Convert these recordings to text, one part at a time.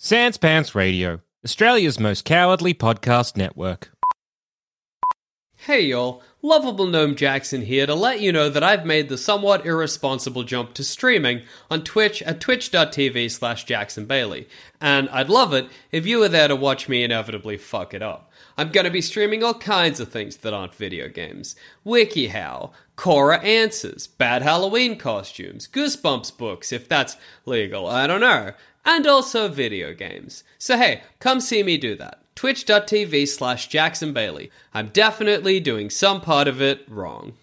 Sans Pants Radio, Australia's most cowardly podcast network. Hey y'all, lovable gnome Jackson here to let you know that I've made the somewhat irresponsible jump to streaming on Twitch at twitch.tv slash Jackson Bailey, and I'd love it if you were there to watch me inevitably fuck it up. I'm gonna be streaming all kinds of things that aren't video games. WikiHow, Quora Answers, bad Halloween costumes, Goosebumps books, if that's legal, I don't know, and also video games. So hey, come see me do that twitch.tv slash Jackson Bailey. I'm definitely doing some part of it wrong.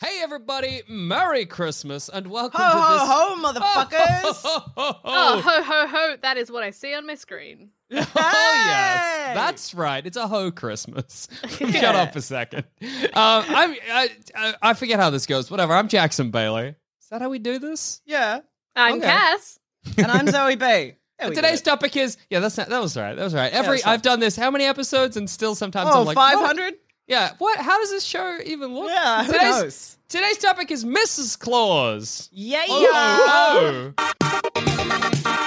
Hey everybody, Merry Christmas and welcome Ho to ho this ho, motherfuckers! Oh, oh, Oh, ho, ho, ho. That is what I see on my screen. Oh, yes, that's right. It's a ho Christmas. Shut up a second. Um, I'm, I, I I forget how this goes. Whatever. I'm Jackson Bailey. Is that how we do this? yeah, I'm Okay. Cass. And I'm Zoe B. Today's topic is yeah. That's not, that was right. That was right. Every that's right. I've done this how many episodes and still sometimes Oh, I'm like what? 500? Yeah. What? How does this show even look? Yeah, who today's, knows? Today's topic is Mrs. Claus. Yeah, Oh, yeah. oh.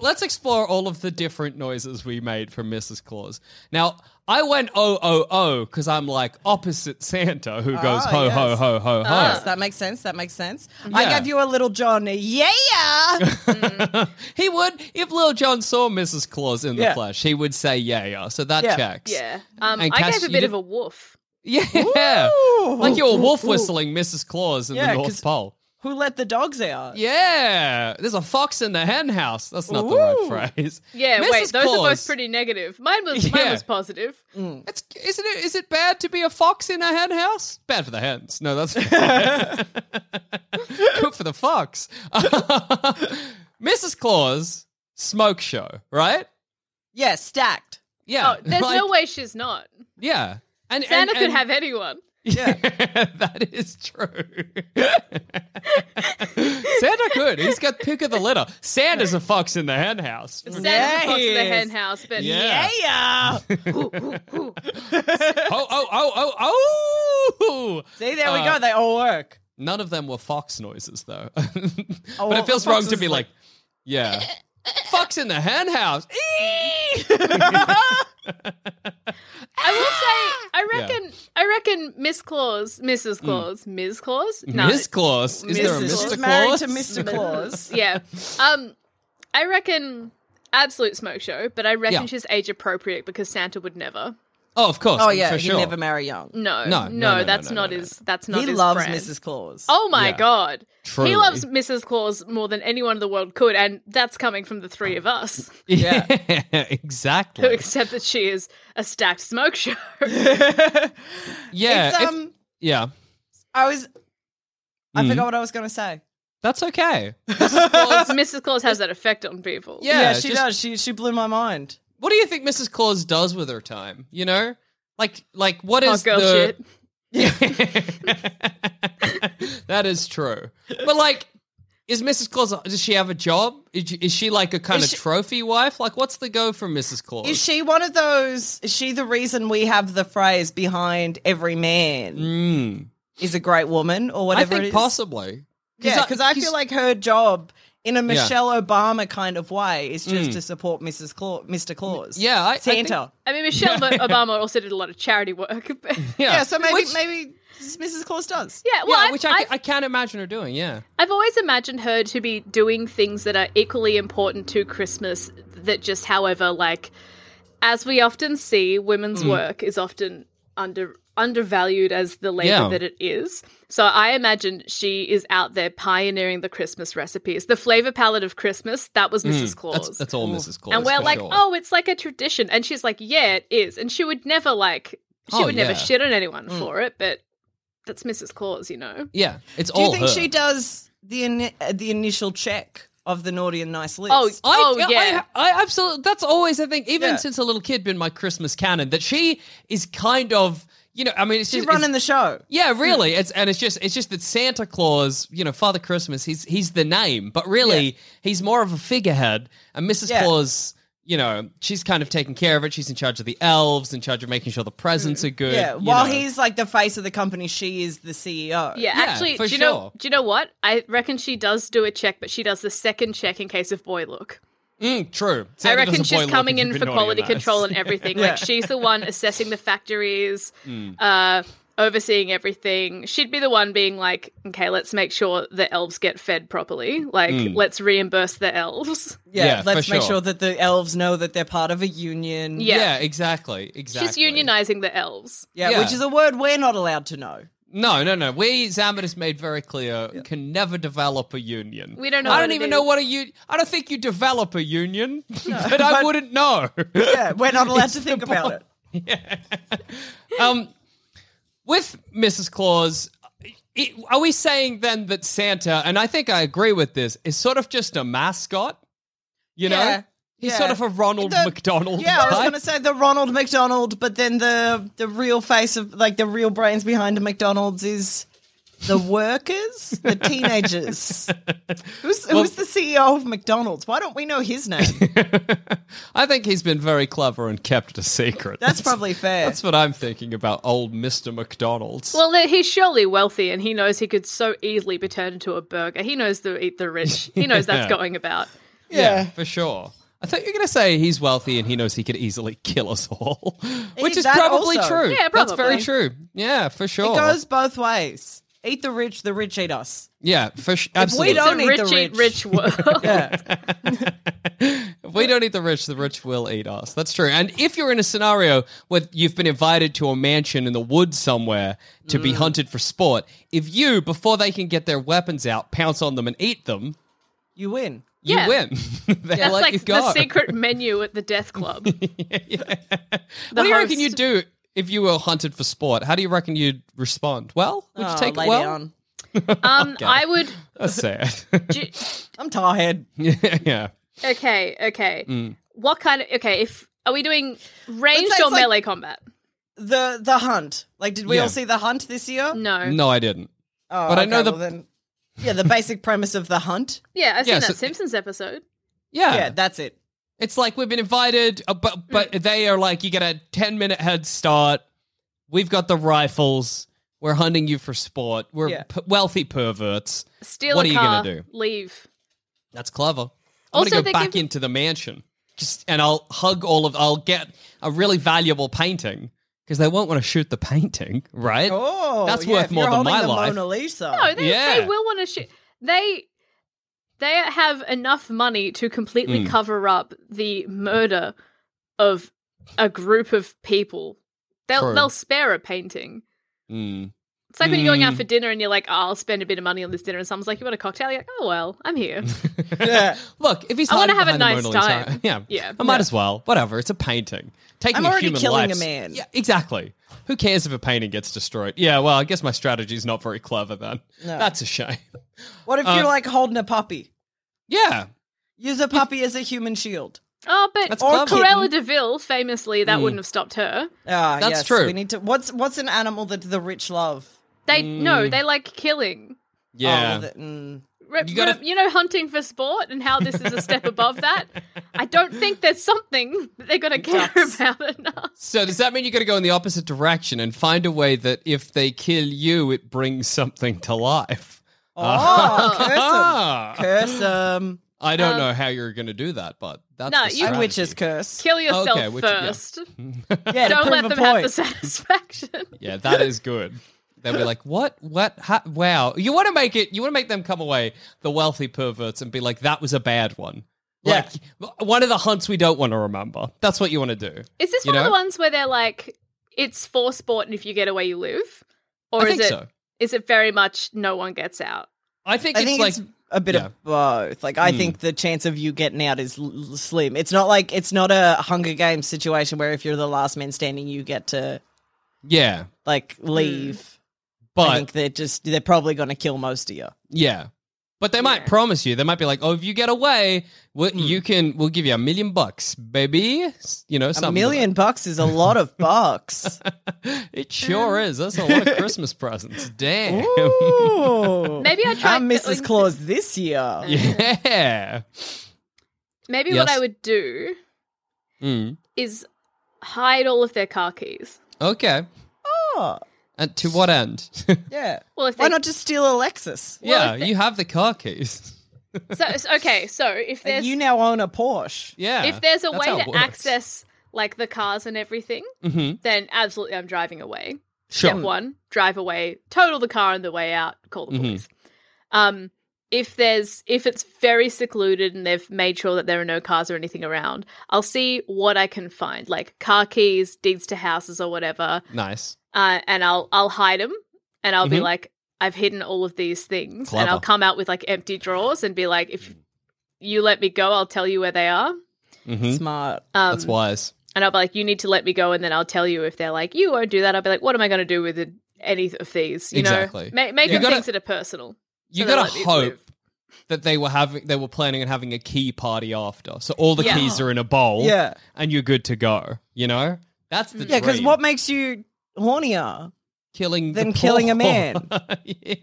Let's explore all of the different noises we made from Mrs. Claus. Now, I went oh oh oh because I'm like opposite Santa who goes Ah, ho ho yes. ho ho ho. Yes, that makes sense. That makes sense. I Yeah. gave you a little John. Yeah. he would if Lil Jon saw Mrs. Claus in the Yeah. flesh, he would say yeah yeah. So that Yeah. checks. Yeah. Um, And I Cass, gave a you bit did- of a woof. Yeah, Ooh. like you were wolf whistling Mrs. Claus in Yeah, the North Pole. Who let the dogs out? Yeah, there's a fox in the hen house. That's not the right phrase. Yeah, Mrs. wait, those are both pretty negative. Mine was mine was positive. Mm. It's, isn't it? Is it bad to be a fox in a hen house? Bad for the hens. No, that's good for the fox. Mrs. Claus smoke show, right? Yeah, stacked. Yeah. Oh, there's like- no way she's not. Yeah, and Santa and, could have anyone. Yeah. that is true. Santa could. He's got pick of the litter. Santa's a fox in the hen house. Santa's Yeah, a fox in the hen house, but Yeah. Yeah. Oh, oh, oh, oh, oh. See, there we Uh, go. They all work. None of them were fox noises, though. Oh, but well, it feels wrong to be like, like- yeah. Fox in the hen house. I will say, I reckon, I reckon Miss Claus, Mrs. Claus, Ms. Claus, no, Miss Claus. Is there a Mr. She's married Claus? to Mr. Claus. yeah. Um, I reckon absolute smoke show, but I reckon Yeah. she's age appropriate because Santa would never. Oh, of course. Oh yeah, for he sure. never marry young. No, No, no, no, no, that's no, no, not no, his. That's not he his loves brand. Mrs. Claus. Oh my Yeah. god. Truly. He loves Mrs. Claus more than anyone in the world could, and that's coming from the three of us Yeah, who exactly. accept that she is a stacked smoke show. Yeah, It's, if- um, yeah. I was. I Mm. forgot what I was going to say. That's okay. Mrs. Claus has that effect on people. Yeah, Yeah, she just- does. She she blew my mind. What do you think Mrs. Claus does with her time? You know, like like what is Hot girl the? shit. that is true. But like, is Mrs. Claus? Does she have a job? Is, is she like a kind Is of she- trophy wife? Like, what's the go for Mrs. Claus? Is she one of those? Is she the reason we have the phrase "behind every man Mm, is a great woman" or whatever? I think it is? possibly. Yeah, because I feel like her job in a Michelle Obama kind of way is just Mm. to support Mrs. Claus, Mr. Claus. Yeah, I- I think- Santa. I mean, Michelle Obama also did a lot of charity work. yeah. yeah. so maybe Which- maybe Mrs. Claus does. yeah, well, yeah, which I, I can't imagine her doing. Yeah. I've always imagined her to be doing things that are equally important to Christmas. That just, however, like as we often see, women's Mm. work is often under undervalued as the labor Yeah. that it is. So I imagine she is out there pioneering the Christmas recipes. The flavor palette of Christmas, that was Mrs. Claus. Mm. That's, that's all Mrs. Claus. and we're like, sure. oh, it's like a tradition. And she's like, yeah, it is. And she would never like, she Oh, would never shit on anyone for it. But that's Mrs. Claus, you know. Yeah, it's Do you think her. she does the ini- uh, the initial check of the naughty and nice list? Oh, I, oh yeah. I, I absolutely. That's always I think, even Yeah. since a little kid, been my Christmas canon that she is kind of, you know, I mean, it's she's just running it's- the show. Yeah, hmm. really. It's and it's just it's just that Santa Claus, you know, Father Christmas, he's he's the name, but really Yeah. he's more of a figurehead. And Mrs. Yeah. Claus, you know, she's kind of taking care of it. She's in charge of the elves, in charge of making sure the presents are mm. good. Yeah, you while know. he's like the face of the company, she is the CEO. Yeah, Yeah, actually, for do you know? sure. Do you know what? I reckon she does do a check, but she does the second check in case of boy look. Mm, true. I reckon does a boy she's coming in for quality nice. control and everything. Yeah. Like she's the one assessing the factories, Hmm. uh, overseeing everything. She'd be the one being like, "Okay, let's make sure the elves get fed properly. Like, let's reimburse the elves." Yeah, Yeah, let's for make sure. sure that the elves know that they're part of a union. Yeah. Yeah, exactly. Exactly. She's unionizing the elves. Yeah, Yeah. which is a word we're not allowed to know. No, no, no. We Zamet has made very clear can never develop a union. We don't know I what don't it even is. know what a union. I don't think you develop a union, but I wouldn't know. Yeah, we're not allowed to think about point. it. um, with Mrs. Claus, i are we saying then that Santa, and I think I agree with this, is sort of just a mascot? You know, Yeah, he's yeah. sort of a Ronald The- McDonald. Yeah, I was going to say the Ronald McDonald, but then the the real face of like the real brains behind a McDonald's is the workers, the teenagers. who's who's the CEO of McDonald's? Why don't we know his name? I think he's been very clever and kept it a secret. That's probably fair. That's what I'm thinking about old Mr. McDonald's. Well, he's surely wealthy, and he knows he could so easily be turned into a burger. He knows the eat the rich. He knows that's going about. yeah, for sure. I thought you were going to say he's wealthy and he knows he could easily kill us all, which is probably also. true. Yeah, That's very true. Yeah, for sure. It goes both ways. Eat the rich, the rich eat us. yeah, for sure. we Absolutely. don't- It's a eat rich the eat rich. rich world. Yeah. If we don't eat the rich, the rich will eat us. That's true. And if you're in a scenario where you've been invited to a mansion in the woods somewhere to Mm. be hunted for sport, if you, before they can get their weapons out, pounce on them and eat them, You win. You Yeah. win. they That's let like you go. the secret menu at the death club. what do you reckon you'd do if you were hunted for sport? How do you reckon you'd respond? Well, would you Oh, take lay it well? down. Um, I would. That's sad. Ju- I'm tired. yeah. okay, okay. Mm. What kind of? Okay, if are we doing ranged it's or like- melee combat? The the hunt. Like, did we Yeah. all see the hunt this year? No. No, I didn't. Oh, But I know okay, the- well then. Yeah, the basic premise of the hunt. Yeah, I've Yeah, seen so- that Simpsons episode. Yeah. Yeah, that's it. It's like we've been invited, uh, but but they are like you get a ten minute head start. We've got the rifles. We're hunting you for sport. We're Yeah. p- wealthy perverts. Steal What a are you car, gonna do? leave. That's clever. I'm Also, gonna they go back give- into the mansion, just and I'll hug all of. I'll get a really valuable painting because they won't want to shoot the painting, right? Oh, That's yeah, worth if more you're than my the life. Mona Lisa. No, they, Yeah. they will want to shoot. They they have enough money to completely Mm. cover up the murder of a group of people. They'll True. they'll spare a painting. Mm. It's like when you're going out Mm. for dinner and you're like, oh, I'll spend a bit of money on this dinner, and someone's like, you want a cocktail? You're like, oh well, I'm here. yeah. Look, if he's I wanna have a nice Mona time. yeah, Yeah. I might Yeah. as well. Whatever, it's a painting. Taking I'm a already human killing a man. Yeah, exactly. Who cares if a painting gets destroyed? Yeah, well, I guess my strategy is not very clever then. No. That's a shame. What if Uh, you're like holding a puppy? Yeah, Use a puppy as a human shield. oh, but That's or clever. Cruella de Vil, famously, that wouldn't have stopped her. Ah, That's yes, true. We need to. What's what's an animal that the rich love? They Mm. no, they like killing. yeah. Oh, the- mm. Re- You gotta- re- you know, hunting for sport and how this is a step above that. I don't think there's something that they're going to care Ducks. about enough. so does that mean you got to go in the opposite direction and find a way that if they kill you, it brings something to life? Oh, curse 'em. Ah. Curse 'em. I don't know how you're going to do that, but that's No, the you- A strategy. witch's curse. Kill yourself Okay, which- yeah. first. Yeah, to Don't prove let a them have the satisfaction. Yeah, that is good. They'll be like, "What? What? Ha- wow!" You want to make it. You want to make them come away, the wealthy perverts, and be like, "That was a bad one." Yeah. Like one of the hunts we don't want to remember. That's what you want to do. Is this You one of the ones where they're like, it's for sport and if you get away, you live? Or I is think it? so. Is it very much no one gets out? I think I it's think like it's a bit yeah. of both. Like, I Hmm. think the chance of you getting out is l- slim. It's not like it's not a Hunger Games situation where if you're the last man standing, you get to yeah, like leave. But I think they're just they're probably going to kill most of you. yeah. But they might Yeah. promise you. They might be like, "Oh, if you get away, we Hmm. you can. We'll give you a million bucks, baby." You know, A something million bucks is a lot of bucks. It sure is. That's a lot of Christmas presents. Damn. Ooh. Maybe I try I'm Mrs. going- Claus this year. Yeah. Maybe Yes. what I would do Mm. is hide all of their car keys. Okay. Oh, And to what end? yeah. Well, if Why they- not just steal a Lexus? yeah, they- you have the car keys. So, so- okay, so if Like, there's you now own a Porsche. Yeah. if there's a that's way how it to works. access like the cars and everything, Mhm. then absolutely I'm driving away. Sure. Step one, drive away, total the car on the way out, call the Mhm. police. Um, if there's if it's very secluded and they've made sure that there are no cars or anything around, I'll see what I can find, like car keys, deeds to houses or whatever, Nice. uh, and I'll I'll hide them, and I'll be Mhm. like, I've hidden all of these things, and I'll come out with like empty drawers and be like, if you let me go, I'll tell you where they are. hmm Smart. Um, That's wise. and I'll be like, you need to let me go, and then I'll tell you if they're like, you won't do that. I'll be like, what am I going to do with it, any of these? You Exactly. know, make, make You it gotta- things that are personal. You so gotta hope live. that they were having they were planning on having a key party after. So all the Yeah. keys are in a bowl. Yeah. And you're good to go. You know? That's the Yeah, because what makes you hornier? Killing than killing a man. yeah.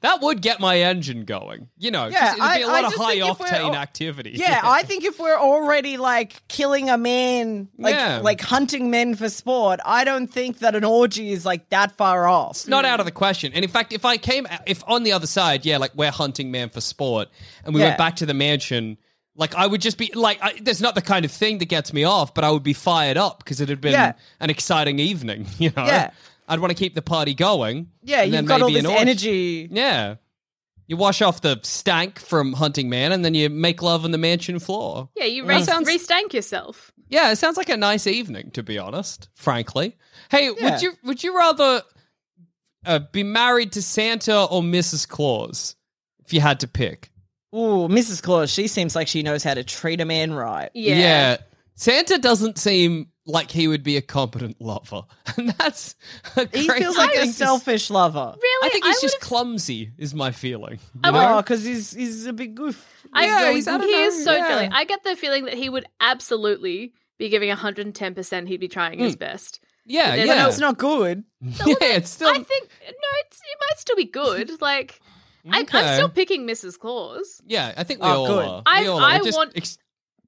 That would get my engine going. You know, Yeah, it'd be a lot I of high octane activity. Yeah, I think if we're already like killing a man, like Yeah. like hunting men for sport, I don't think that an orgy is like that far off. It's not out of the question. And in fact, if I came, if on the other side, yeah, like we're hunting man for sport, and we Yeah. went back to the mansion, like I would just be like, I, there's not the kind of thing that gets me off, but I would be fired up because it had been Yeah. an exciting evening. You know, Yeah. I'd want to keep the party going. Yeah, you've got all maybe this an orgy. energy. Yeah. You wash off the stank from hunting man, and then you make love on the mansion floor. Yeah, you That re- sounds- restank yourself. Yeah, it sounds like a nice evening, to be honest. Frankly, hey, Yeah. would you would you rather uh, be married to Santa or Mrs. Claus if you had to pick? Ooh, Mrs. Claus, she seems like she knows how to treat a man right. Yeah. Yeah. Santa doesn't seem like he would be a competent lover, and that's a He great feels like thing a to s- selfish lover. Really? I think he's just would've- clumsy, is my feeling. I know? Oh, because he's he's a big goof. I, Yeah, he's- I don't he know, is so yeah. jelly. I get the feeling that he would absolutely be giving 110%. He'd be trying his hmm. best. yeah, There's yeah, I know it's not good. yeah. It's still I think, no, it's, it might still be good. Like, I, I'm Okay. still picking Mrs. Claus. yeah. I think we Oh, all good. are. I- we all I are. Just want- ex-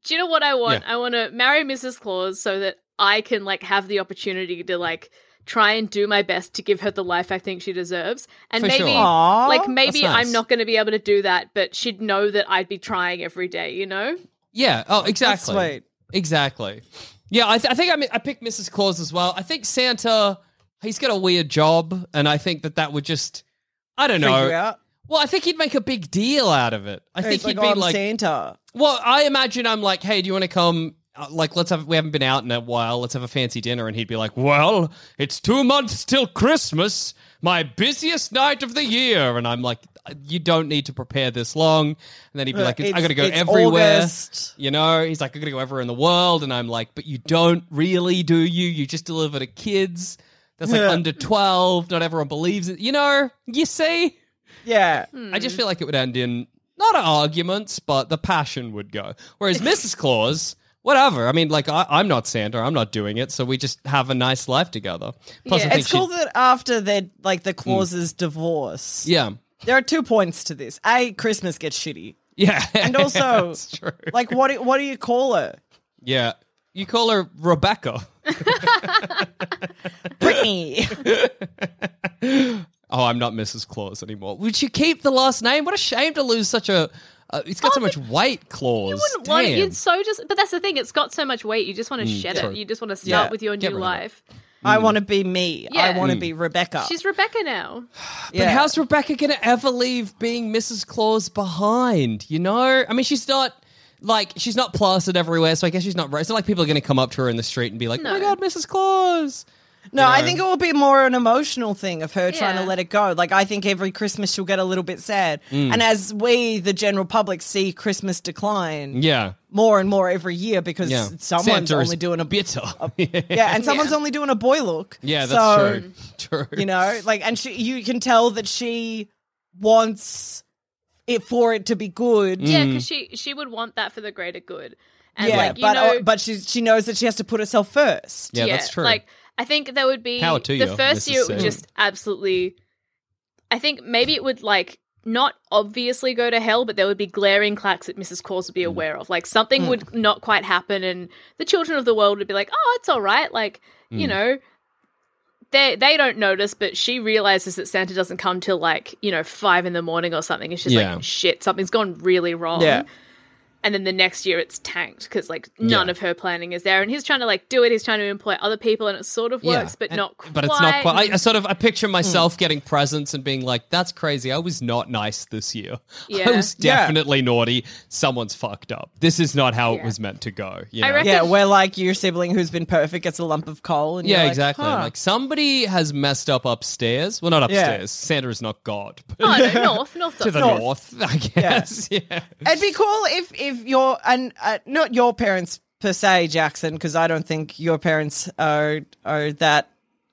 Do you know what I want? Yeah. I want to marry Mrs. Claus so that I can, like, have the opportunity to, like, try and do my best to give her the life I think she deserves. And For maybe, sure. Aw, like, maybe nice. I'm not going to be able to do that, but she'd know that I'd be trying every day, you know? yeah. Oh, That's exactly. sweet. Exactly. Yeah, I, th- I think I, mean, I picked Mrs. Claus as well. I think Santa, he's got a weird job, and I think that that would just, I don't know. Well, I think he'd make a big deal out of it. I think It's he'd like, be oh, I'm like, Santa. Well, I imagine I'm like, hey, do you want to come? uh, Like, let's have, we haven't been out in a while. Let's have a fancy dinner. And he'd be like, well, it's two months till Christmas, my busiest night of the year. And I'm like, you don't need to prepare this long. And then he'd be Uh, like, I it's- got to go it's everywhere. August. You know, he's like, I gotta go everywhere in the world. And I'm like, but you don't really, do you? You just deliver to kids. That's like Yeah. under 12. Not everyone believes it. You know, you see? Yeah. I just feel like it would end in not arguments, but the passion would go. Whereas Mrs. Claus, whatever. I mean, like, I, I'm not Santa. I'm not doing it. So we just have a nice life together. Plus, Yeah. I think It's cool that after their like the hmm. clauses divorce. Yeah. There are two points to this. A, Christmas gets shitty. Yeah. And also, That's true. like, what do, what do you call her? yeah. You call her Rebecca. Brittany. Oh, I'm not Mrs. Claus anymore. Would you keep the last name? What a shame to lose such a. Uh, it's got so much weight, Claus. You wouldn't want it. You'd so just, but that's the thing. It's got so much weight. You just want to shed true. it. You just want to start Yeah. with your Get new rid of it. life. I want to be me. Yeah. I want to Mm. be Rebecca. She's Rebecca now. But how's Rebecca going to ever leave being Mrs. Claus behind? You know? I mean, she's not. Like, she's not plastered everywhere, so I guess she's not. It's not like people are going to come up to her in the street and be like, oh my god, Mrs. Claus. No, You I think it will be more an emotional thing of her trying to let it go. Like I think every Christmas she'll get a little bit sad, Mm. and as we, the general public, see Christmas decline Yeah. more and more every year because Yeah. someone's Santa only doing a bitter. yeah, and someone's only doing a boy look. Yeah, that's So, true. True. You know, like, and she, you can tell that she wants it for it to be good. Yeah, Mm. because she she would want that for the greater good. And yeah, like you but know, uh, but she she knows that she has to put herself first. Yeah, that's true. Like I think there would be Power to the you, first Mrs. year it would just absolutely. I think maybe it would like not obviously go to hell, but there would be glaring clacks that Mrs. Claus would be Mm. aware of. Like something would not quite happen, and the children of the world would be like, "Oh, it's all right." Like you Mm. know. They, they don't notice, but she realizes that Santa doesn't come till like, you know, five in the morning or something. And she's Yeah. like, shit, something's gone really wrong Yeah. And then the next year it's tanked because like none Yeah. of her planning is there and he's trying to like do it he's trying to employ other people and it sort of works but and- not quite But it's not quite. I, I sort of I picture hmm. myself getting presents and being like, "That's crazy. I was not nice this year. I Yeah. was Yeah. definitely naughty. Someone's fucked up. This is not how it was meant to go." You know? reckon- Yeah, where like your sibling who's been perfect gets a lump of coal, and Yeah, you're like, exactly. huh. Like somebody has messed up upstairs. Well, not Yeah. upstairs. Santa is not God. But oh no north north to the north. north, I guess. Yeah. It'd be cool if if your and uh, not your parents per se, Jackson, because I don't think your parents are are that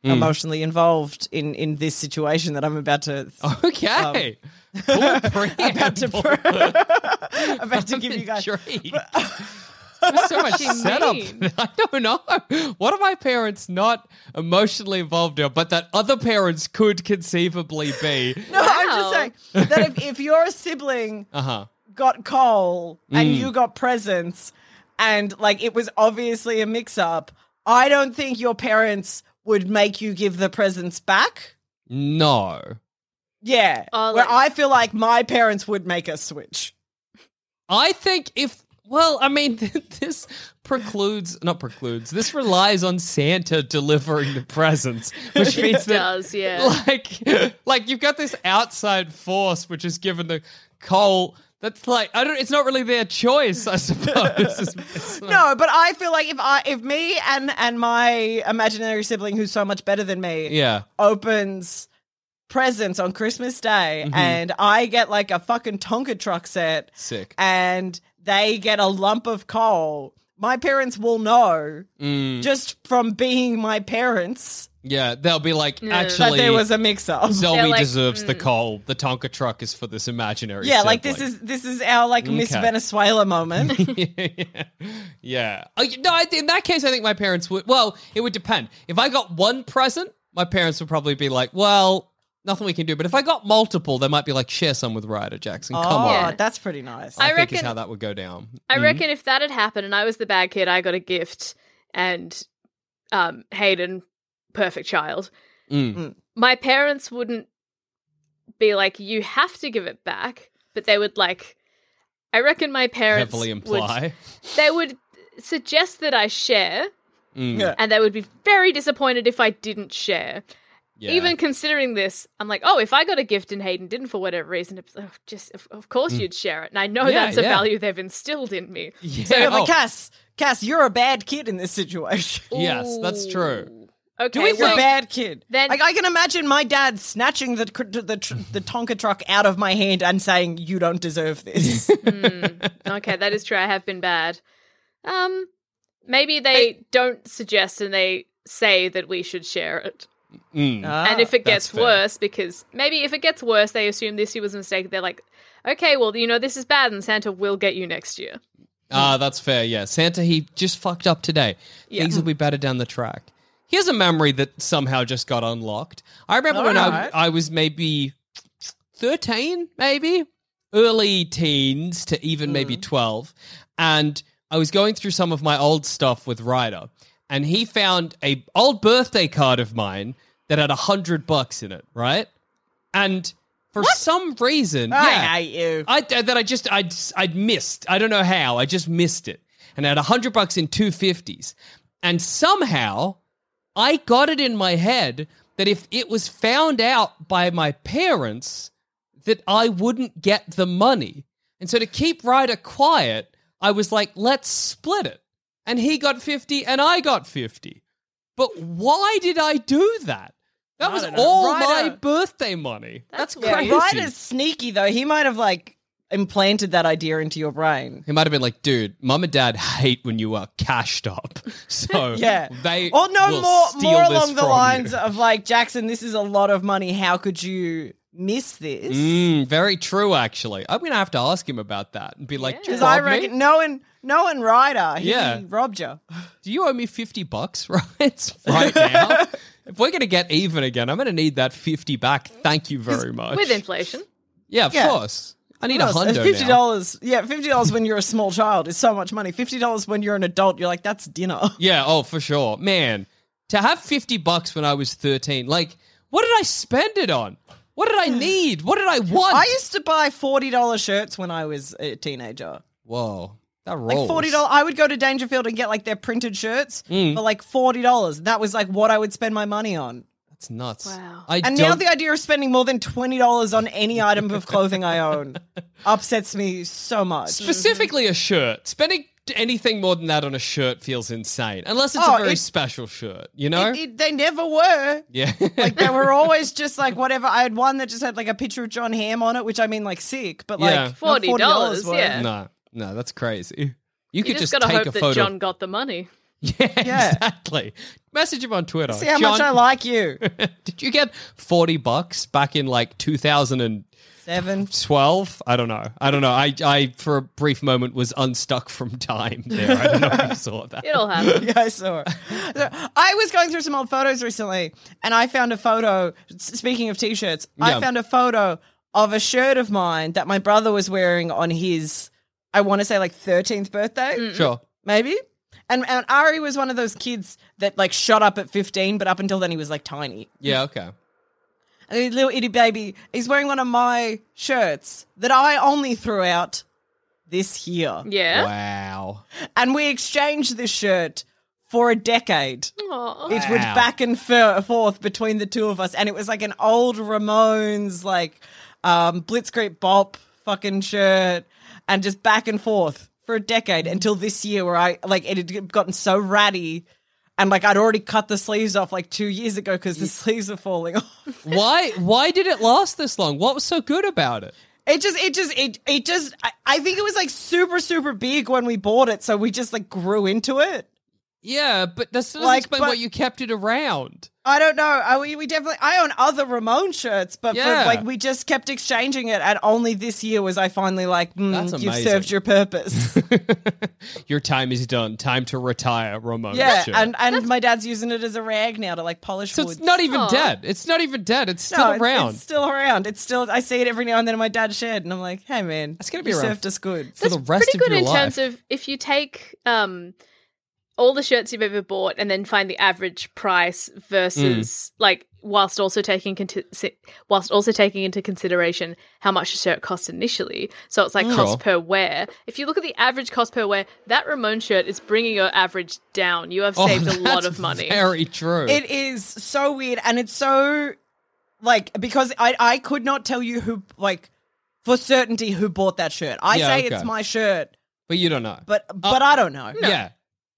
Hmm. emotionally involved in in this situation that I'm about to Okay. Um, about to about to give you guys. Intrigued. There's so much setup. I don't know. What are my parents not emotionally involved in, but that other parents could conceivably be? No, I'm just saying that if if a sibling Uh huh. Got coal and Mm. you got presents, and like it was obviously a mix up, I don't think your parents would make you give the presents back. No. Yeah, Oh, where like- I feel like my parents would make us switch. I think if well, I mean, this precludes not precludes. This relies on Santa delivering the presents, which means it that does yeah like like you've got this outside force which is given the coal. That's like I don't. It's not really their choice, I suppose. It's- it's like- No, but I feel like if I if me and and my imaginary sibling who's so much better than me Yeah. opens presents on Christmas Day Mm-hmm. and I get like a fucking Tonka truck set Sick. and they get a lump of coal, my parents will know Mm. just from being my parents Yeah, they'll be like, No. that actually, there was a mix up. Zoe like, deserves the mm. coal. The Tonka truck is for this imaginary. Yeah, like this is this is our like Miss Venezuela moment. yeah. yeah. Uh, no, in that case, I think my parents would. Well, it would depend. If I got one present, my parents would probably be like, "Well, nothing we can do." But if I got multiple, they might be like, "Share some with Ryder Jackson." Come oh, on. Yeah. that's pretty nice. I, I think is reckon- how that would go down. I reckon if that had happened and I was the bad kid, I got a gift and um Hayden, perfect child. Mm. My parents wouldn't be like, you have to give it back, but they would like I reckon my parents Heavily would- they would suggest that I share, Mm. Yeah. and they would be very disappointed if I didn't share. Yeah. Even considering this, I'm like, oh, if I got a gift and Hayden didn't for whatever reason, it's, oh, just of, of course you'd share it, and I know Mm. Yeah, that's a yeah. value they've instilled in me. yeah. Yeah, but oh, Cass, Cass, you're a bad kid in this situation. yes, that's true. Ooh. Okay, You're a bad kid. then- like I can imagine my dad snatching the cr- the tr- the Tonka truck out of my hand and saying, "You don't deserve this." okay, that is true. I have been bad. Um, maybe they don't suggest and they say that we should share it. Mm. and if it gets fair. worse, because maybe if it gets worse, they assume this year was a mistake. They're like, okay, well, you know, this is bad, and Santa will get you next year. Ah, that's fair. Yeah, Santa, he just fucked up today. Yeah. Things will be better down the track. Here's a memory that somehow just got unlocked. I remember when I, I was maybe 13, maybe early teens to even maybe 12. And I was going through some of my old stuff with Ryder, and he found a old birthday card of mine that had a hundred bucks in it, right? And for some reason, I yeah, hate you. I uh, that I just I'd I'd missed. I don't know how. I just missed it, and I had a hundred bucks in two fifties, and somehow I got it in my head that if it was found out by my parents, that I wouldn't get the money, and so to keep Ryder quiet, I was like, let's split it, and he got fifty, and I got fifty. But why did I do that? That I was all Ryder- my birthday money. That's That's, weird. crazy. Ryder's sneaky though. He might have like implanted that idea into your brain. He might have been like, dude, mum and dad hate when you are cashed up. So Yeah. they Or no will more steal more along the lines you. of like Jackson, this is a lot of money. How could you miss this? Mm, very true, actually. I'm gonna have to ask him about that and be like, "Do you Because I rob me? reckon knowing knowing Ryder, he Yeah. robbed you. Do you owe me fifty bucks right right now? if we're gonna get even again, I'm gonna need that fifty back. Thank you very much. With inflation. yeah, of Yeah. course. I need a hundo Fifty dollars, yeah, fifty dollars when you're a small child is so much money. Fifty dollars when you're an adult, you're like, that's dinner. Yeah, oh for sure, man. To have fifty bucks when I was thirteen, like, what did I spend it on? What did I need? What did I want? I used to buy forty dollars shirts when I was a teenager. Whoa, that rolls. Like forty dollars, I would go to Dangerfield and get like their printed shirts Mm. for like forty dollars. That was like what I would spend my money on. That's nuts. Wow. I And don't, now the idea of spending more than twenty dollars on any item of clothing I own upsets me so much. specifically a shirt. Spending anything more than that on a shirt feels insane, unless it's Oh, a very it- special shirt. You know? It- it- they never were. yeah. Like they were always just like whatever. I had one that just had like a picture of Jon Hamm on it, which I mean like sick, but like Yeah. not $40, yeah. no, no, that's crazy. You You could just, just, gotta take hope a that photo. Jon got the money. yeah, Yeah. exactly. Message him on Twitter. See how Jon, much I like you. Did you get forty bucks back in like 2012? Seven. 12. I don't know. I don't know. I, I for a brief moment was unstuck from time there. I don't know if you saw that. It'll happen. Yeah, I saw it. So, I was going through some old photos recently, and I found a photo. Speaking of t-shirts, Yeah. I found a photo of a shirt of mine that my brother was wearing on his, I want to say like thirteenth birthday, Sure. maybe. And and Ari was one of those kids that like shot up at fifteen, but up until then he was like tiny. Yeah. Okay. And little itty baby, he's wearing one of my shirts that I only threw out this year. Yeah. Wow. And we exchanged this shirt for a decade. Aw. It went Wow. back and forth between the two of us, and it was like an old Ramones, like um, Blitzkrieg Bop fucking shirt, and just back and forth for a decade until this year, where I like it had gotten so ratty, and like I'd already cut the sleeves off like two years ago because the sleeves were falling off. Why? Why did it last this long? What was so good about it? It just, it just, it, it just. I, I think it was like super, super big when we bought it, so we just like grew into it. Yeah, but that's doesn't Like, explain but- why you kept it around. I don't know. I, we, we definitely. I own other Ramon shirts, but for, like we just kept exchanging it, and only this year was I finally like, mm, you've served your purpose. Your time is done. Time to retire, Ramon. yeah, shirt. and and my dad's using it as a rag now to like polish so wood. it's not even Aw. dead. It's not even dead. It's still No, it's- around. It's, still around. It's still. I see it every now and then in my dad's shed, and I'm like, hey man, It's gonna be you served us good. for the rest Pretty of good your in life. terms of if you take um all the shirts you've ever bought and then find the average price versus Mm. like whilst also taking conti- whilst also taking into consideration how much the shirt cost initially so it's like Sure. cost per wear if you look at the average cost per wear that Ramon shirt is bringing your average down you have Oh, saved a lot of money Very true. It is so weird, and it's so like because I I could not tell you who like for certainty who bought that shirt. I Yeah, say okay. it's my shirt, but you don't know. but but I don't know. Yeah.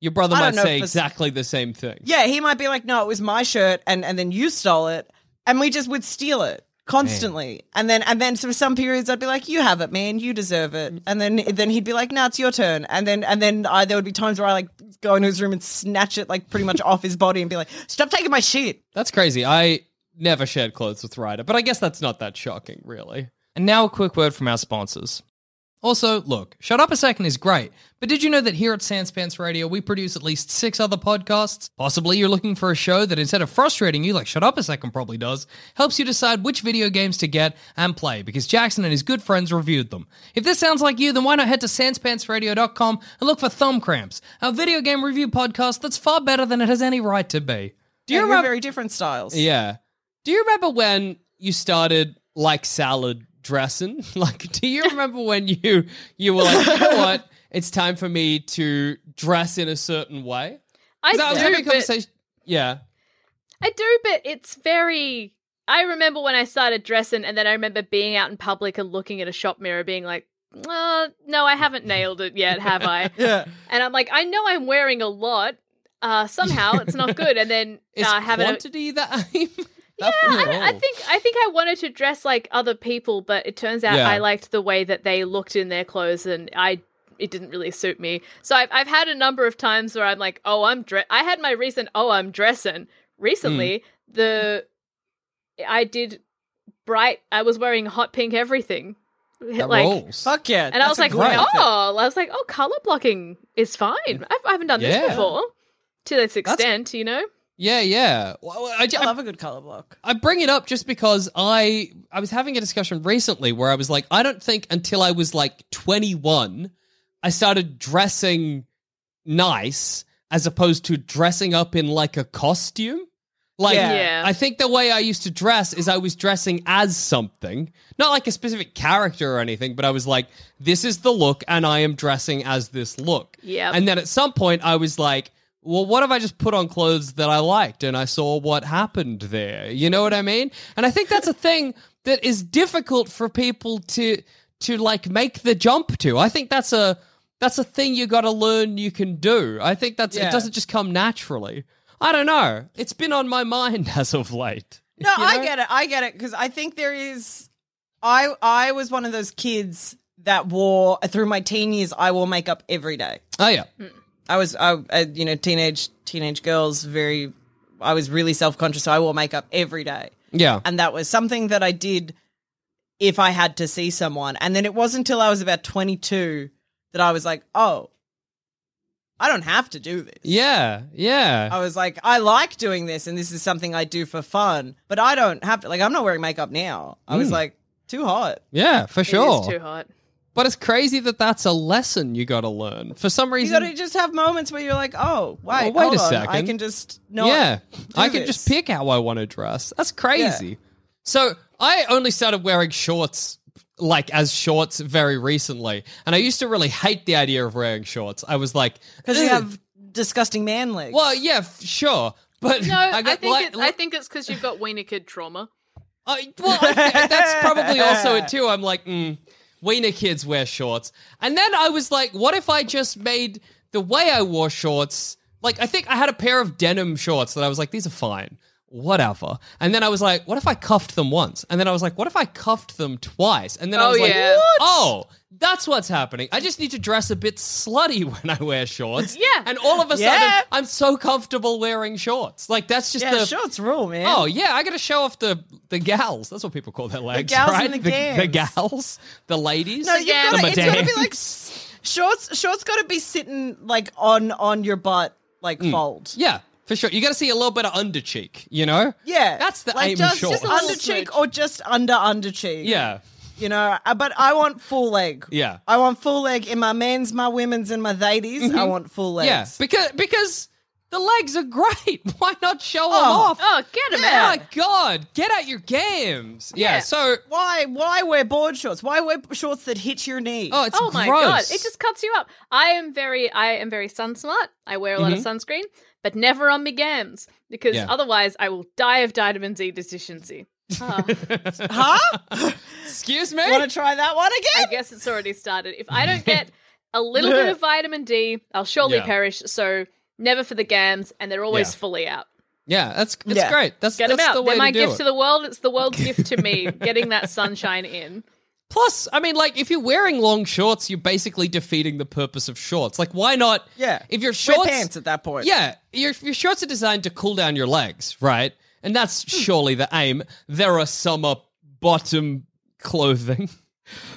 Your brother I might say exactly the same thing. Yeah, he might be like, no, it was my shirt, and and then you stole it, and we just would steal it constantly, and then and then for some periods I'd be like, you have it, man, you deserve it, mm. and then then he'd be like, no, it's your turn, and then and then I, there would be times where I like go into his room and snatch it like pretty much off his body and be like, stop taking my shit. That's crazy. I never shared clothes with Ryder, but I guess that's not that shocking, really. And now a quick word from our sponsors. Also, look, Shut Up a Second is great, but did you know that here at Sanspants Radio we produce at least six other podcasts? Possibly you're looking for a show that instead of frustrating you like Shut Up a Second probably does, helps you decide which video games to get and play because Jackson and his good friends reviewed them. If this sounds like you, then why not head to sanspantsradio.com and look for Thumb Cramps, our video game review podcast that's far better than it has any right to be. Do you Yeah, we're remember? very different styles. Yeah. Do you remember when you started like salad dressing? Like, do you remember when you you were like, you know what? It's time for me to dress in a certain way. I I was having do a but conversation. Yeah. I do, but it's very. I remember when I started dressing, and then I remember being out in public and looking at a shop mirror, being like, uh, "No, I haven't nailed it yet, have I?" Yeah. And I'm like, I know I'm wearing a lot. uh, somehow it's not good. And then Is uh, having a, quantity the aim? Yeah, I, I think I think I wanted to dress like other people, but it turns out Yeah. I liked the way that they looked in their clothes, and I it didn't really suit me. So I've I've had a number of times where I'm like, oh, I'm dress. I had my recent oh, I'm dressing. Recently, Hmm. the I did bright. I was wearing hot pink everything, That like. rolls. Fuck yeah. And I was like, great outfit. oh, I was like, oh, color blocking is fine. I've, I haven't done Yeah. this before to this extent, you know. Yeah, yeah. Well, I, I I, love a good color block. I bring it up just because I I was having a discussion recently where I was like, I don't think until I was like 21, I started dressing nice as opposed to dressing up in like a costume. Like, Yeah. Yeah. I think the way I used to dress is I was dressing as something, not like a specific character or anything, but I was like, this is the look, and I am dressing as this look. Yep. And then at some point, I was like, well, what if I just put on clothes that I liked and I saw what happened there? You know what I mean? And I think that's a thing that is difficult for people to to like make the jump to. I think that's a that's a thing you got to learn you can do. I think that's Yeah. it doesn't just come naturally. I don't know. It's been on my mind as of late. No, You I get it. I get it because I think there is. I I was one of those kids that wore through my teen years. I wore makeup every day. Oh yeah. I was, I, I you know, teenage teenage girls. Very, I was really self conscious. So I wore makeup every day, Yeah. and that was something that I did if I had to see someone. And then it wasn't until I was about twenty two that I was like, oh, I don't have to do this. Yeah. Yeah. I was like, I like doing this, and this is something I do for fun, but I don't have to. Like, I'm not wearing makeup now. I was hmm. like, too hot. Yeah, for sure. It is too hot. But it's crazy that that's a lesson you got to learn. For some reason, You reason, got to just have moments where you're like, oh, wait, Well, wait hold a on. second. I can just not. yeah, do I can this. just pick how I want to dress. That's crazy. So I only started wearing shorts like as shorts very recently, and I used to really hate the idea of wearing shorts. I was like, because you have disgusting man legs. Well, yeah, f- sure, but No, I, get think like- it, I think it's because you've got wiener kid trauma. I, well, I that's probably also it too. I'm like, mm, wiener kids wear shorts, and then I was like, what if I just made the way I wore shorts? Like, I think I had a pair of denim shorts that I was like, these are fine, whatever. And then I was like, what if I cuffed them once? And then I was like, what if I cuffed them twice? And then I Oh, was like, yeah. Oh. That's what's happening. I just need to dress a bit slutty when I wear shorts. Yeah. And all of a Yeah. sudden, I'm so comfortable wearing shorts. Like, that's just yeah, the. shorts rule, man. Oh yeah, I got to show off the the gals. That's what people call their legs, gals right? and the the, gams. gals, the ladies. no, you've Yeah. got the. It's got to be like shorts. Shorts got to be sitting like on on your butt, like Mm. fold. Yeah, for sure. You got to see a little bit of under cheek. You know. Yeah, That's the like aim just, of shorts. just under cheek or just under under cheek. Yeah, you know. uh, But I want full leg. Yeah. I want full leg in my men's, my women's, and my ladies. I want full legs. yeah. Because because the legs are great. Why not show them Oh. off? Oh, get him Oh out! my god, get out your games. Yeah. Yeah. So Why? Why wear board shorts? Why wear shorts that hit your knee? oh, it's gross. oh my gross. god, it just cuts you up. I am very, I am very sun smart. I wear a lot of sunscreen, but never on my gams because Yeah. otherwise I will die of vitamin D deficiency. Ah, huh? Excuse me. Want to try that one again? I guess it's already started. If I don't get a little bit of vitamin D, I'll surely Yeah. perish. So never for the gams, and they're always Yeah. fully out. yeah, that's it's Yeah. great. That's Get them that's out. the way They're my to do gift it. to the world. It's the world's gift to me. Getting that sunshine in. Plus, I mean, like, if you're wearing long shorts, you're basically defeating the purpose of shorts. Like, why not? Yeah. If your Wear shorts, pants at that point. yeah, your your shorts are designed to cool down your legs, right? And that's Hmm. surely the aim. There are summer bottom clothing.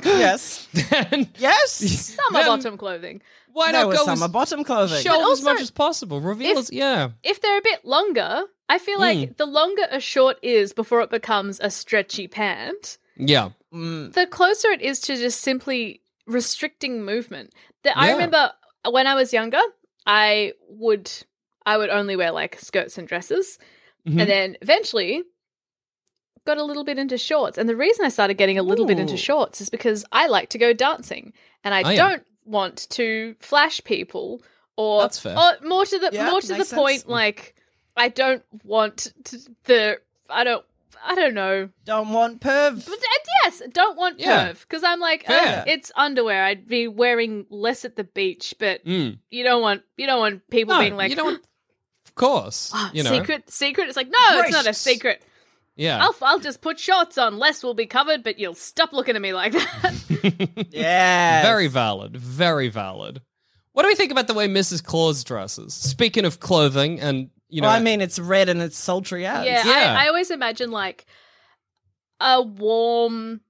Yes. then Yes. Summer Then- bottom clothing. why There not was go summer as, bottom clothing. show as much as possible? Reveal if- as yeah, If they're a bit longer, I feel like Mm. the longer a short is before it becomes a stretchy pant, yeah, the closer it is to just simply restricting movement. That I remember when I was younger, I would I would only wear like skirts and dresses, Mhm. and then eventually got a little bit into shorts. And the reason I started getting a little bit into shorts is because I like to go dancing, and I Oh, yeah. don't want to flash people or That's fair. or more to the Yeah, more to the sense. point like I don't want to, the I don't I don't know Don't want perv. but uh, yes, don't want Yeah. perv because I'm like, uh, it's underwear. I'd be wearing less at the beach, but Mm. you don't want you don't want people No, being like, you don't want of course. You know, Secret, secret. It's like no, it's not a Gracious. secret. yeah. I'll, I'll just put shorts on. Less will be covered, but you'll stop looking at me like that. Yeah. Very valid. Very valid. What do we think about the way Mrs. Claus dresses? Speaking of clothing, and you know, Well, I mean, it's red and it's sultry out. yeah, Yeah. I, I always imagine like a warm,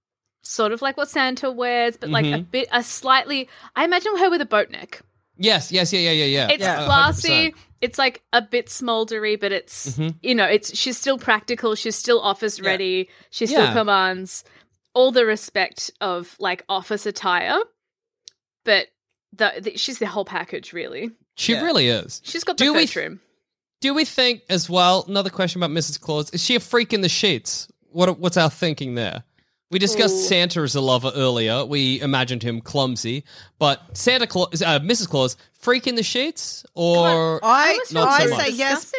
sort of like what Santa wears, but like a Mm-hmm. bit, a slightly. I imagine her with a boat neck. yes, yes, yeah, yeah, yeah, yeah. It's Yeah. classy. 100%. It's like a bit smoldery, but it's Mm-hmm. you know, it's she's still practical. She's still office ready. She still Yeah. commands all the respect of like office attire, but the, the she's the whole package really. She Yeah. really is. She's got the Do we room. Do we think as well? Another question about Mrs. Claus: Is she a freak in the sheets? What What's our thinking there? We discussed Ooh. Santa as a lover earlier. We imagined him clumsy, but Santa Claus, uh, Mrs. Claus, freak in the sheets, or I, was Not I so really much. say yes.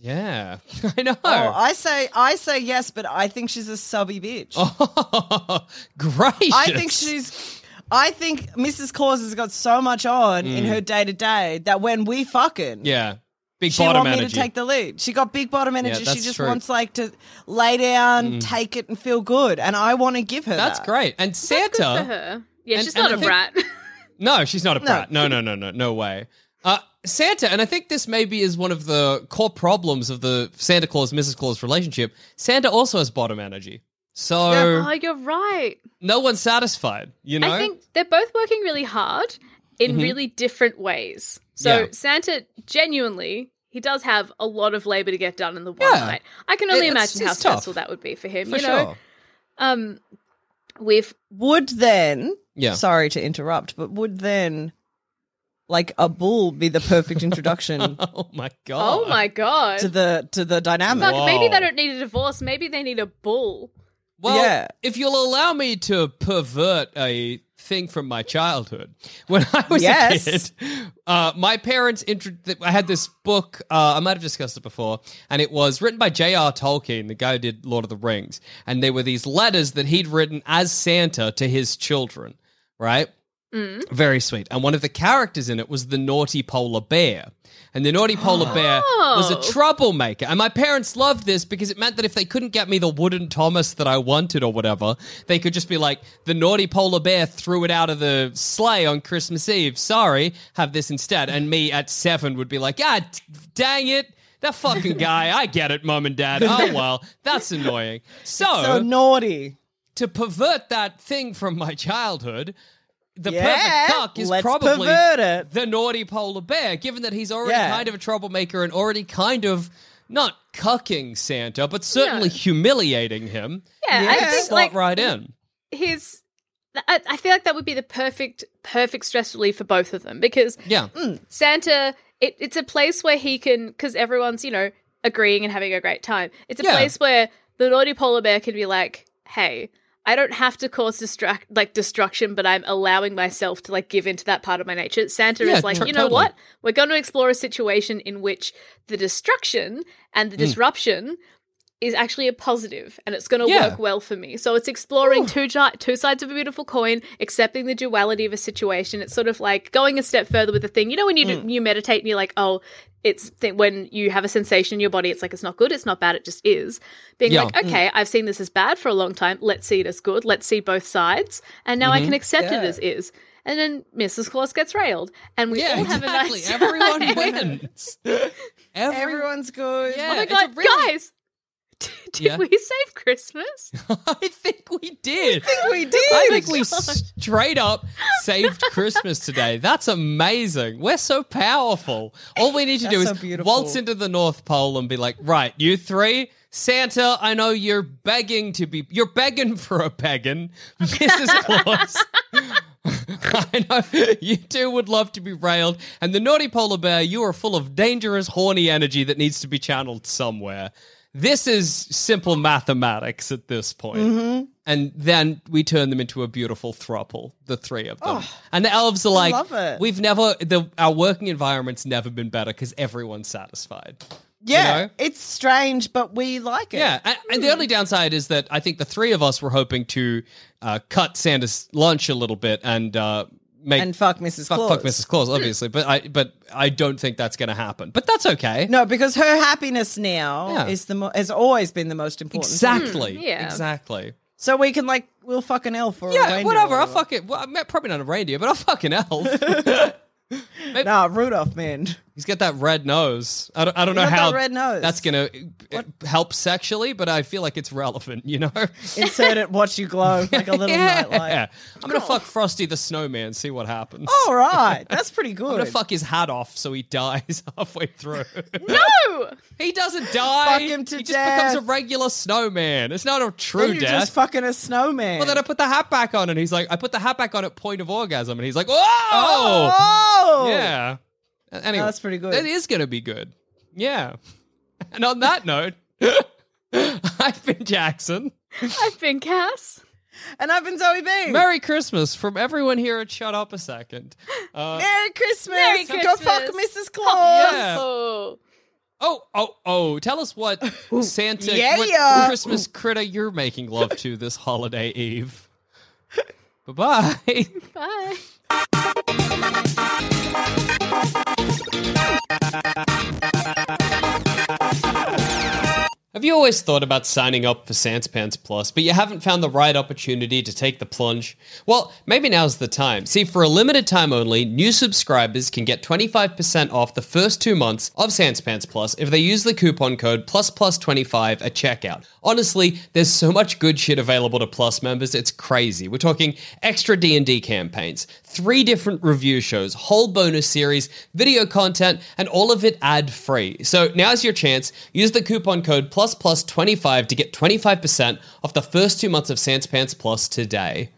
yeah, I know. Oh, I say I say yes, but I think she's a subby bitch. Oh, gracious! I think she's. I think Mrs. Claus has got so much on in her day to day that when we fucking, Mm. yeah, big she bottom want me energy. to take the lead. She got big bottom energy. she just true. Mm. wants like to lay down, take it, and feel good. And I want to give her That's that. great. And That's good for Santa, her. Yeah, And- she's and not I a think- brat. No, she's not a No. brat. No, no, no, no, no way. Uh, Santa, and I think this maybe is one of the core problems of the Santa Claus Mrs. Claus relationship. Santa also has bottom energy, so oh, you're right. no one's satisfied. You know, I think they're both working really hard in really different ways. So Mm-hmm. Yeah. Santa genuinely he does have a lot of labor to get done in the one Yeah. night. I can only It- it's- imagine how it's tough. stressful that would be for him. for you know, sure. um, we've Would then, Yeah. sorry to interrupt, but would then, like a bull, be the perfect introduction Oh my god! oh my god, to the to the dynamic? Fuck, maybe they don't need a divorce. Maybe they need a bull. Well, Yeah. if you'll allow me to pervert a thing from my childhood, when I was Yes. a kid, uh, my parents. Intro- I had this book. Uh, I might have discussed it before, and it was written by J.R. Tolkien, the guy who did Lord of the Rings, and they were these letters that he'd written as Santa to his children. Right. Very sweet. And one of the characters in it was the naughty polar bear. And the naughty polar bear was a Oh. troublemaker. And my parents loved this because it meant that if they couldn't get me the wooden Thomas that I wanted or whatever, they could just be like, the naughty polar bear threw it out of the sleigh on Christmas Eve. Sorry, have this instead. And me at seven would be like, ah, d- dang it. That fucking guy. I get it, mom and dad. Oh, well, that's annoying. So, so naughty. to pervert that thing from my childhood, the Yeah, perfect cuck is probably the naughty polar bear, given that he's already Yeah. kind of a troublemaker and already kind of not cucking Santa, but certainly No. humiliating him. Yeah, Yeah. I think Slot like right in. his. I, I feel like that would be the perfect, perfect stress relief for both of them because Yeah. Mm, Santa, it, it's a place where he can, because everyone's, you know, agreeing and having a great time. It's a Yeah. place where the naughty polar bear can be like, hey, I don't have to cause distract like destruction, but I'm allowing myself to like give into that part of my nature. Santa Yeah, is like, tr- you know totally. what? We're going to explore a situation in which the destruction and the hmm. disruption is actually a positive and it's going to Yeah. work well for me. So it's exploring two gi- two sides of a beautiful coin, accepting the duality of a situation. It's sort of like going a step further with the thing. You know when you Mm. do, you meditate and you're like, "Oh, it's th- when you have a sensation in your body, it's like it's not good, it's not bad, it just is." Being Yeah. like, "Okay, I've seen this as bad for a long time. Let's see it as good. Let's see both sides." And now I Mm-hmm. can accept it as is. And then Mrs. Claus gets railed, and we Yeah, all have exactly. a nice time. Everyone wins. Every- Everyone's good. Yeah. Oh my god, really- guys! Did Yeah. we save Christmas? I think we did. I think we did. I think we straight up saved Christmas today. That's amazing. We're so powerful. All we need to do That's is so beautiful. waltz into the North Pole and be like, right, you three, Santa, I know you're begging to be, you're begging for a pagan, Mrs. Claus. I know you two would love to be railed, and the naughty polar bear, you are full of dangerous, horny energy that needs to be channeled somewhere. This is simple mathematics at this point. Mm-hmm. And then we turn them into a beautiful thruple, the three of them. and the elves are like, Oh, we've never, the, our working environment's never been better because everyone's satisfied. Yeah, know? it's strange, but we like it. Yeah, and, and the only downside is that I think the three of us were hoping to uh, cut Santa's lunch a little bit and uh, make and fuck Mrs. fuck, Claus. fuck Mrs. Claus, obviously. but I but I don't think that's going to happen. But that's okay. No, because her happiness now Yeah. is the mo- has always been the most important. thing. exactly. Hmm, yeah. Exactly. So we can like we'll fuck an elf or a Yeah, reindeer whatever. or I'll fuck it. Well, I'm probably not a reindeer, but I'll fuck an elf. Nah, Rudolph, man. He's got that red nose. I don't, I don't know how that red nose. that's going uh, to help sexually, but I feel like it's relevant, you know? Insert it, watch you glow like a little nightlight. Yeah. I'm going to fuck Frosty the Snowman, see what happens. All right, that's pretty good. I'm good. going to fuck his hat off so he dies halfway through. No! he doesn't die. Fuck him to he just becomes a regular snowman. It's not a Then true you're death. just fucking a snowman. well, then I put the hat back on, and he's like, I put the hat back on at point of orgasm, and he's like, oh! Whoa! oh, Yeah. Anyway, That's pretty good. That is going to be good. Yeah. And on that note, I've been Jackson. I've been Cass. And I've been Zoe B. Merry Christmas from everyone here at Shut Up a Second. Uh, Merry Christmas. Merry Go fuck Christmas. Mrs. Claus. Yeah. Oh. oh, oh, oh! Tell us what Santa, Yeah, what yeah. Christmas critter you're making love to this holiday eve. Bye-bye. bye. Have you always thought about signing up for Sans Pants Plus, but you haven't found the right opportunity to take the plunge? Well, maybe now's the time. See, for a limited time only, new subscribers can get 25% off the first two months of Sans Pants Plus if they use the coupon code PlusPlus25 at checkout. Honestly, there's so much good shit available to Plus members, it's crazy. We're talking extra D&D campaigns, three different review shows, whole bonus series, video content, and all of it ad-free. So now's your chance. Use the coupon code plus plus 25 to get 25% off the first two months of Sans Pants Plus today.